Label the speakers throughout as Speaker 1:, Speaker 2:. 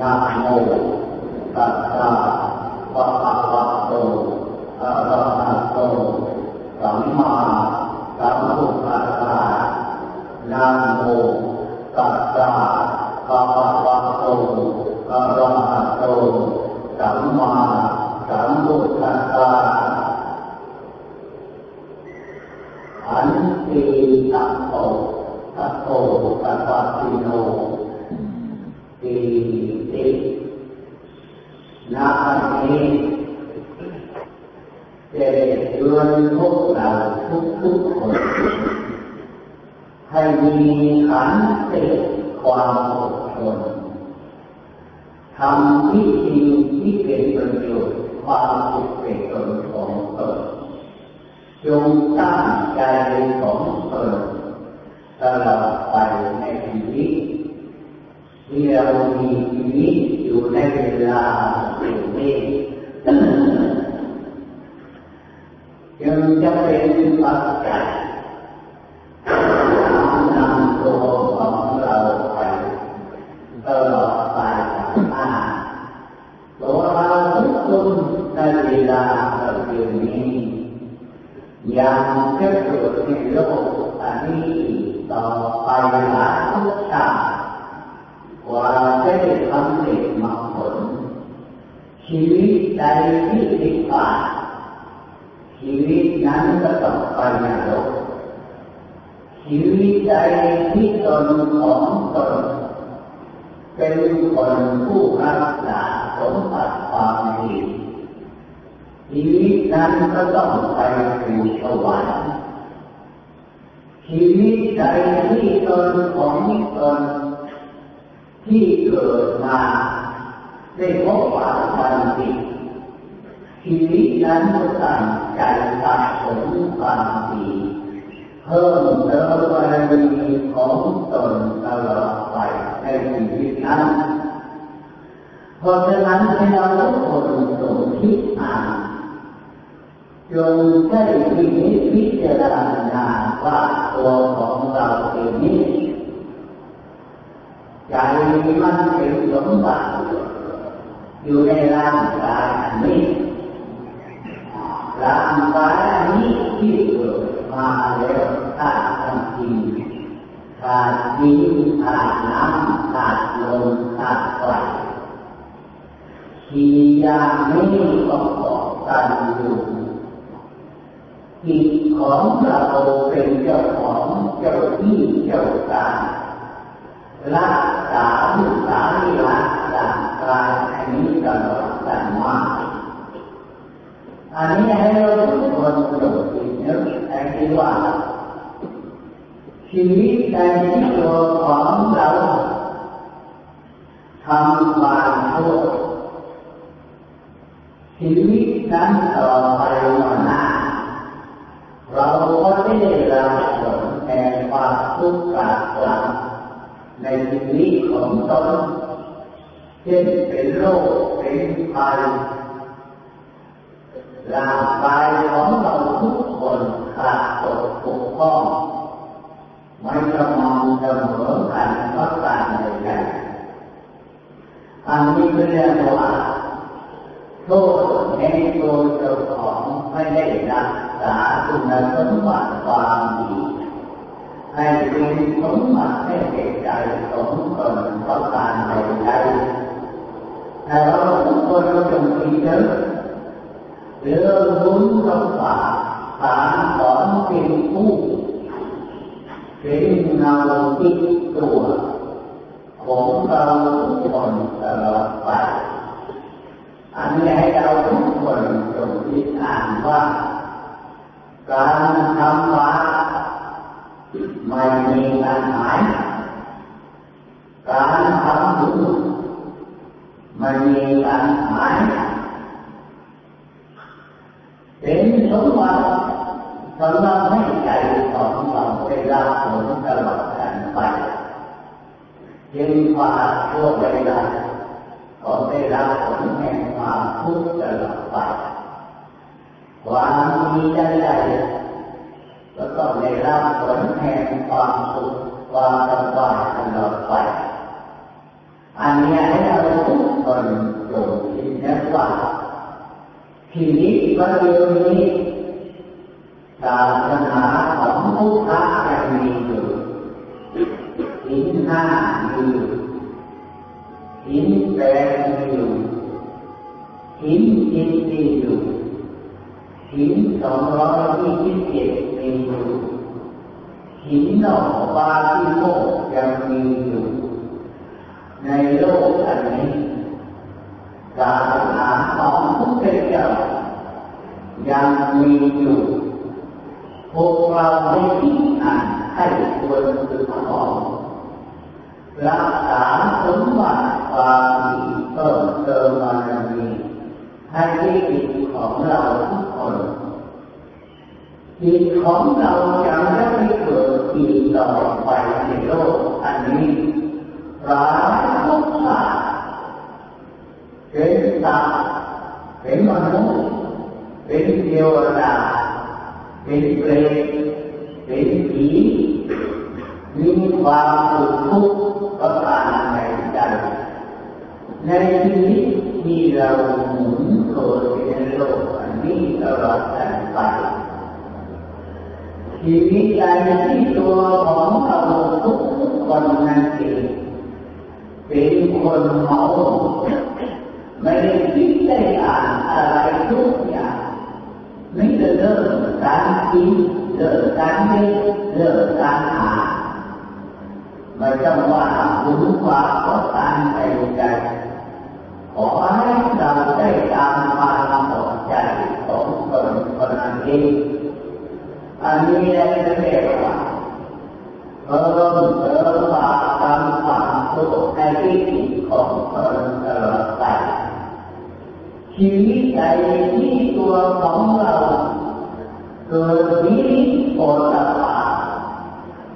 Speaker 1: นะโมตัสสะภะคะวะโตอะระหะโตสัมมาสัมพุทธัสสะนะโมตัสสะภะคะวะโตอะระหะโตสัมมาสัมพุทธัสสะอันตีตัพโตตัพโตตัพพะติโนตีตินานี้จะเตือนพวกเราทุกทุกๆคน ให้ มีขันติความอดทนทำที่จริงที่เป็นประโยชน์ความสุขเป็นตนของตนจงตั้งใจของตนตลอดไปในชีวิตที่เรามีชีวิตอยู่ในเวลาอยู่นี้จึงจะเป็นปัจจัย ยังจะเกิดในโลกอันนี้ต่อไปหลายภพชาติกว่าจะได้ทำเร็จมรรคผล ชีวิตใดที่ผิดพลาดชีวิตนั้นก็ต้องไปนรกชีวิตใดที่ตนของตนเป็นคนผู้รักษาสมบัติความดี ชีวิตนั้นก็ต้องไปสู่สวรรค์ชีวิตใดที่ตนของตนที่เกิดมาได้พบความควายชีวิตนั้นก็ตั้งใจสะสมความดีเพิ่มเติมบารมีของตนตลอดไปในชีวิตนั้นเพราะฉะนั้นให้เราทุกคนจงคิดอ่าน จงใช้ที่นี้พิจารณาว่าตัวของเราเองนี้ใจมันเป็นสมบัติอยู่ในร่างกายนี้ร่างกายนนี้ที่เกิดมาแล้วธาตุทั้งสี่ธาตุดินธาตุน้ำธาตุลมธาตุไฟสี่อย่างนี้ประกอบกันอยู่ จิตของเราเป็นเจ้าของเจ้าที่เจ้าการรักษาลูกษาที่รักร่างกายอันนี้ตลอดกันมาอันนี้ให้เราทุกคนจงคิดนึกแต่ที่ว่าชีวิตในที่ตัวของเราทำความชั่วชีวิตนั้นต่อไปวันหน้า เราก็ไม่ได้รับผลแห่ความทุกข์กาดลังในชีวิตของตนเช่นเป็นโรคเป็นภัยร่างกายของเราทุกคนขาดตกปกพ้องไม่สมองเสมอกันประการใดๆอันนี้เรียกว่าโทษในตัวเจ้าของไม่ได้รักษาคุณสมบัติความดีให้เป็นสมบัติให้แก่ใจของตนประ การใดๆแต่เราทุกคนเราจงคิดถึงเรื่องบุญสมบัติฐานของเป็นผู้เป็นเงาติดตัว ของเราทุกคนตลอดไปอันนี้ให้เราทุกคนจงคิดอ่านว่าการทำบาป มมีใจใหญ่ก็ต้องได้รับผลแห่งความสุขความสบายตลอดไป อันนี้ให้เราทุกคนโปรดคิดนะว่าชีวิตวันเดียวนี้ศาสนาของพุทธะยังมีอยู่หินห้ามีอยู่หินแปดมีอยู่หินจิตมีอยู่หิน สองร้อยยี่สิบเจ็ดมีอยู่หินหน่อกบาที่โลกยังมีอยู่ ในโลกอันนี้ศาสนาของพระเจ้ายังมีอยู่พวกเราไม่ทิ้งอ่านให้ควรศึกษารักษาสมบัติความดีเพิ่มเติมบารมีให้ที่จิตของเรา ทุกคนจิตของเราจะไม่เกิดอีกต่อไปในโลกอันนี้ร้ายทุกข์าเป็นสัตว์เป็นมนุษ ชีวิตใจที่ตัวของเราทุกคนนั้นเองเป็นคนเมาไม่ได้คิดได้อ่านอะไรทุกอย่างไม่ได้เลิกการกินเลิกการเล่นเลิกการอ่าไม่ต้องว่าบุญควาก็ตามใจใจขอให้เราได้ตามมาหมดใจของตนคนนั้นเอง อันนี้ได้เรียกว่าเพิ่มเติมบาปกรรมความสุขในที่ของตนตลอดไปชีวิตใจที่ตัวของเราเกิดวิโอตปา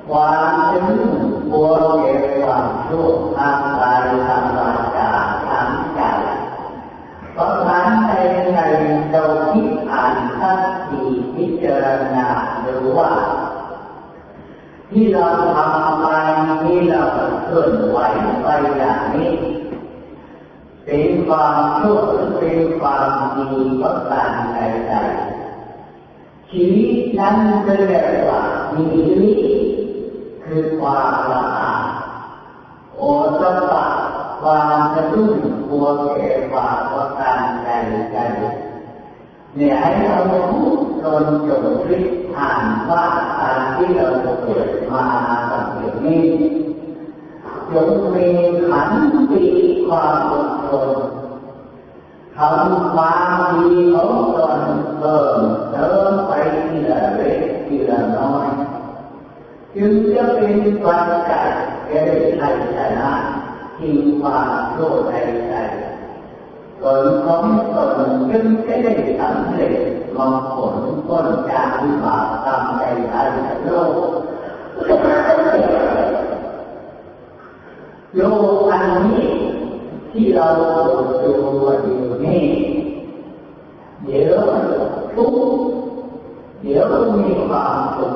Speaker 1: ความจะมุ่งบวชเก็บความชั่วทางกายทางวาจาทางใจเพราะนั้นในในเราคิดอ่านทัศนีพิจารณา รือว่า ที่เราทำไปที่เราเคลื่อนไหวไปอย่างนี้เป็นความชั่วหรือเป็นความดีก็ตามใดๆชีวิตนั้นเรียกว่ามีชีวิตคือความละอาโอตปะความกระตุ้นตัวแก่ความประการใดๆเนี่ยให้เราพูดจนจบคิด อ่านว่าการที่เราเกิดมาตั้งแต่นี้จงมีขันติความอดทนทำความดีของตนเพิ่มเติมไปทีละเล็กทีละน้อยจึงจะเป็นปัจจัยแก่ชัยชนะทิ้งความโลภในใจ ผลของตนจึงจะได้สำเร็จมองผลต้นจากวิบากตามใจใจโลกโลกอันนี้ที่เราดูอยู่นี่เดี๋ยวทุกเดี๋ยวมีความสุข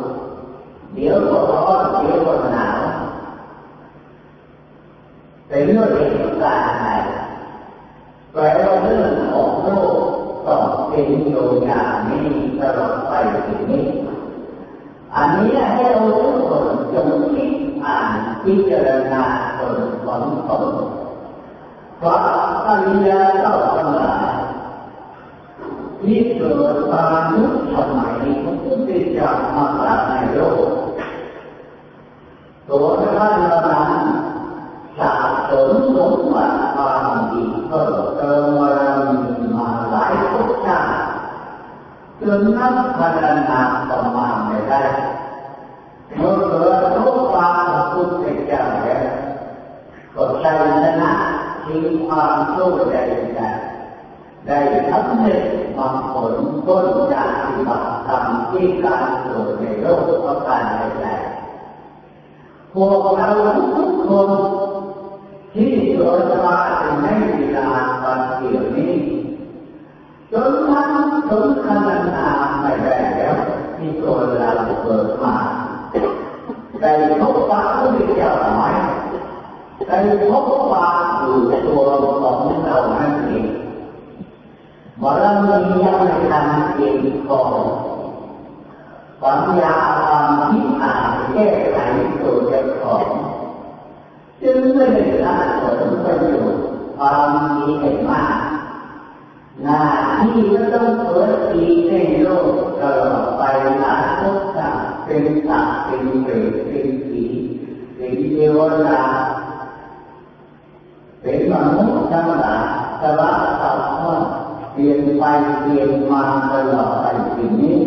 Speaker 1: เดี๋ยวก็ร้อนเดี๋ยวก็หนาวเป็นเรื่องเหตุการณ์ แปลว่าเรื่องของโลกต้องเป็นอยู่อย่างนี้ตลอดไปถึงนี้ อันนี้ให้เราทุกคนจงคิดอ่านพิจารณาตนของตนเพราะอริยเจ้าทั้งหลายที่เกิดมาทุกสมัยพระพุทธเจ้ามาในโลกตัวท่านเหล่านั้น สมสมบัติความดีเพิ่มเติมบามาหลายภพชาติจนนับพันนาประมาณไม่ได้เมื่อเกิดรู้ความพระพุทธเจ้าแล้วก็ใช้ชนะทิ้งความสู้ใดใดได้ทำให้บางผลต้นจากปฏิบัติธรรมที่การเกิดในโลกประการใดพวกเราทุกคน ที่โยธาจะไม่มีลาบันเกี่ยวนี้จนทั้งจนขนาดนาไม่ได้แล้วมีคนลาเกิดมาแต่พบปะก็มีเจ้าหมายแต่พบปะอยู่ตัวของเรานั่นเองบารมียังไม่ทันเพียงพอปัญญาความคิดอ่านแก้ไขตัวเจ้าของจึงไม่ได้ ความดีให้มาหน้าที่ก็ต้องเปิดอีในโลกตลอดไปหลายภพชาติเป็นสัตว์เป็นเปรตเป็นผีเป็นเทวดาเป็นมนุษย์ธรรมดาสละสัตว์เปลี่ยนไปเปลี่ยนมาตลอดไปสิ่งนี้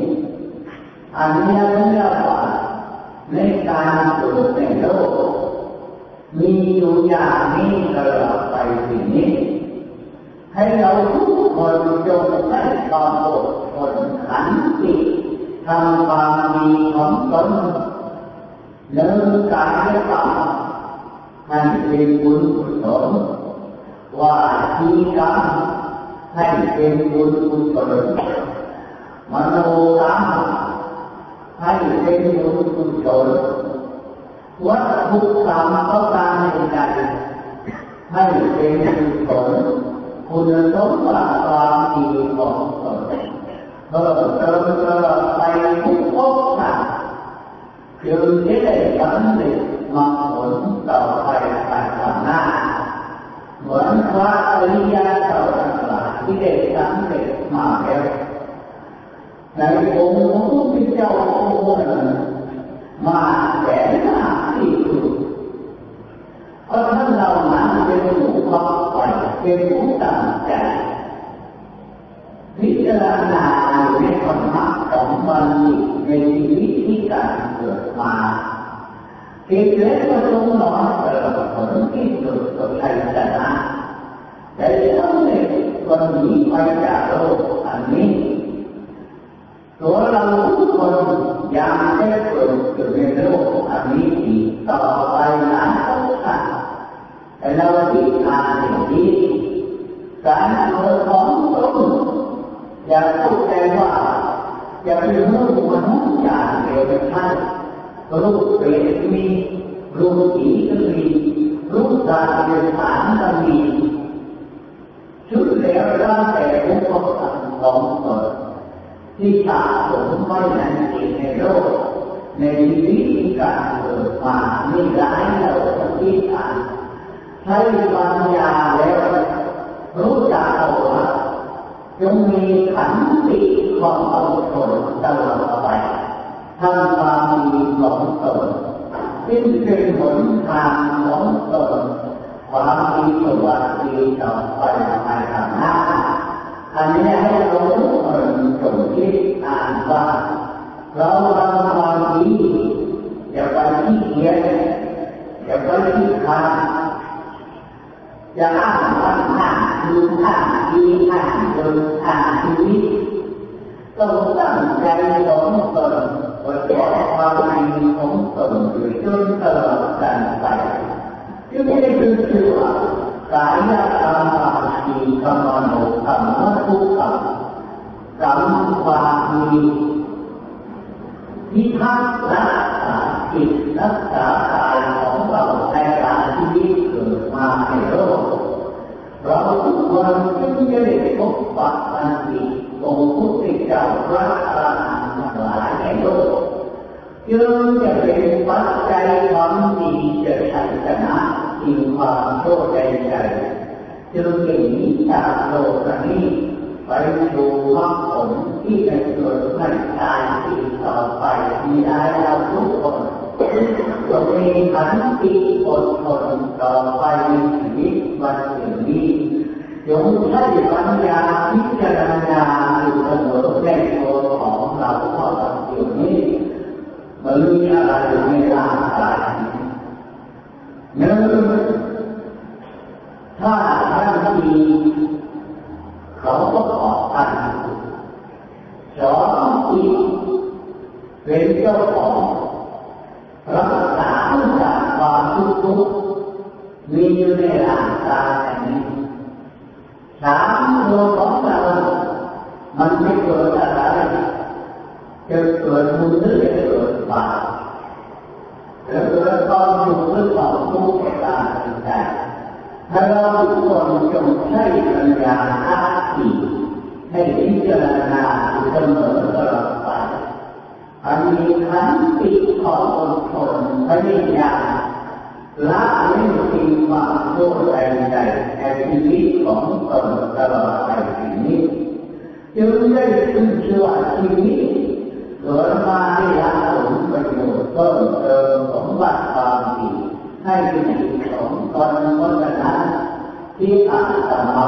Speaker 1: อันนี้เรียกว่าในการเกิดในโลกมีอยู่อย่างนี้ตลอดไปสิ่งนี้ ให้เราทุกคนจงใช้ความอดทนขันติทำความดีของตนเนื้อกายกรรมให้เป็นบุ ญกุศลว่าทีกรรมให้เป็นบุญกุศลมโนกรรมให้เป็นบุญกุศลวั เป็นผู้ตั้งใจพิจารณาในธรรมะของมันในชีวิตที่การเกิดมาเกิดแล้วก็ต้องนอนตลอดผลที่สุดก็ใช้ชนะแต่ต้องเด็กคนนี้ไปจากโลกอันนี้ตัวเราทุกคนยังได้เกิดอยู่ในโลกอันนี้อีกต่อไปนานเท่าไหร่แต่เราที่อ่านอ ย่างนี้การเกิดของตนอย่าพูดแต่ว่า อย่าเป็นเรื่องมนุษย์อย่างเดียวเป็นท่านรูปเปรตมีรูปผีก็มีรูปสัตว์เป็นฐานก็มีชุดแล้วร่างแต่บุคคลของตนที่สะสมไว้ในจิตในโลกในชีวิตการเกิดมานี่ร้ายเราที่อ่านใช้ปัญญาแล้ว รู้จักเอาว่าจงมีขันติความอดทนตลอดไปทำความดีของตนซึ่งเป็นหนทางของตนความดีสวัสดีต่อไปภายข้างหน้าอันนี้ให้เราทุกคนจงคิดอ่านว่าเราทำความดีอย่าไปที่เกียจอย่าไปที่ขาดอย่าอ้างว่าอ้างคืออ้านอ้างชีวิตต้องตั้งใจของตนบนความดีของตนอยู่จนตลอดกางว่า กายกรรมสีกรรมโนกรรมทุกกรรมกรรมความดีพิทักษ์รักษาจิตรักษากายของเราในการที่วิตเกิดมาในโลกเรา ทุกคนจึงจะได้พบปะกันดีองค์พุทธเจ้าพระอรหันต์ทั้งหลายในโลกจึงจะเป็นปัจจัยความดีจะชัยชนะสิ่งความโชคใจใจจึงจะหนีจาโลกนี้ไปสู่มรรคผลที่จะเกิดไม่ตายอีกต่อไปมีได้เราทุกคนจงมีขันติอดทนต่อไปในชีวิตวันนี้ จงใช้ปัญญาพิจารณาอยู่เสมอในตัวของเราเพราะเราอยู่นี้มันมีอะไรในร่างกายหนึ่งถ้าท่านดีเขาก็ขอท่านสองอีกเป็นเจ้าของ สามตัวของเรามันไม่เกิดอะไรจะเกิดบุญหรือจะเกิดบาปจะเกิดความสุขหรือความทุกข์แก่กายใจถ้าเราทุกคนจงใช้ปัญญาอาชีให้พิจารณาเสมอตลอดไปอันมีขันติของอดทนพยายาม ละเว้นสิ่งความโง่ใจใจแห่งชีวิตของตนตลอดไปนี้จึงได้ขึ้นชื่อว่าชีวิตเกิดมาให้ละผลประโยชน์เพิ่มเติมสมบัติความดีให้เป็นสิ่งของตนวัฒนะที่อาตมา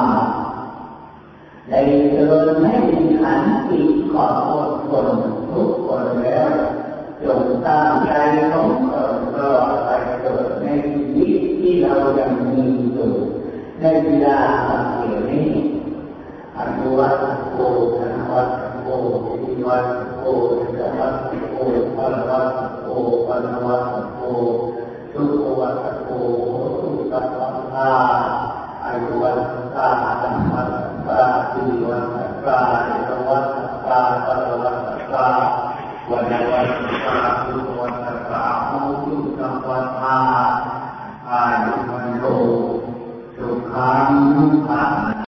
Speaker 1: ได้เตือนให้มีขันติขอบอดทนทุกคนแล้วจงตั้งใจของตนตลอดไป เกิดในชีวิ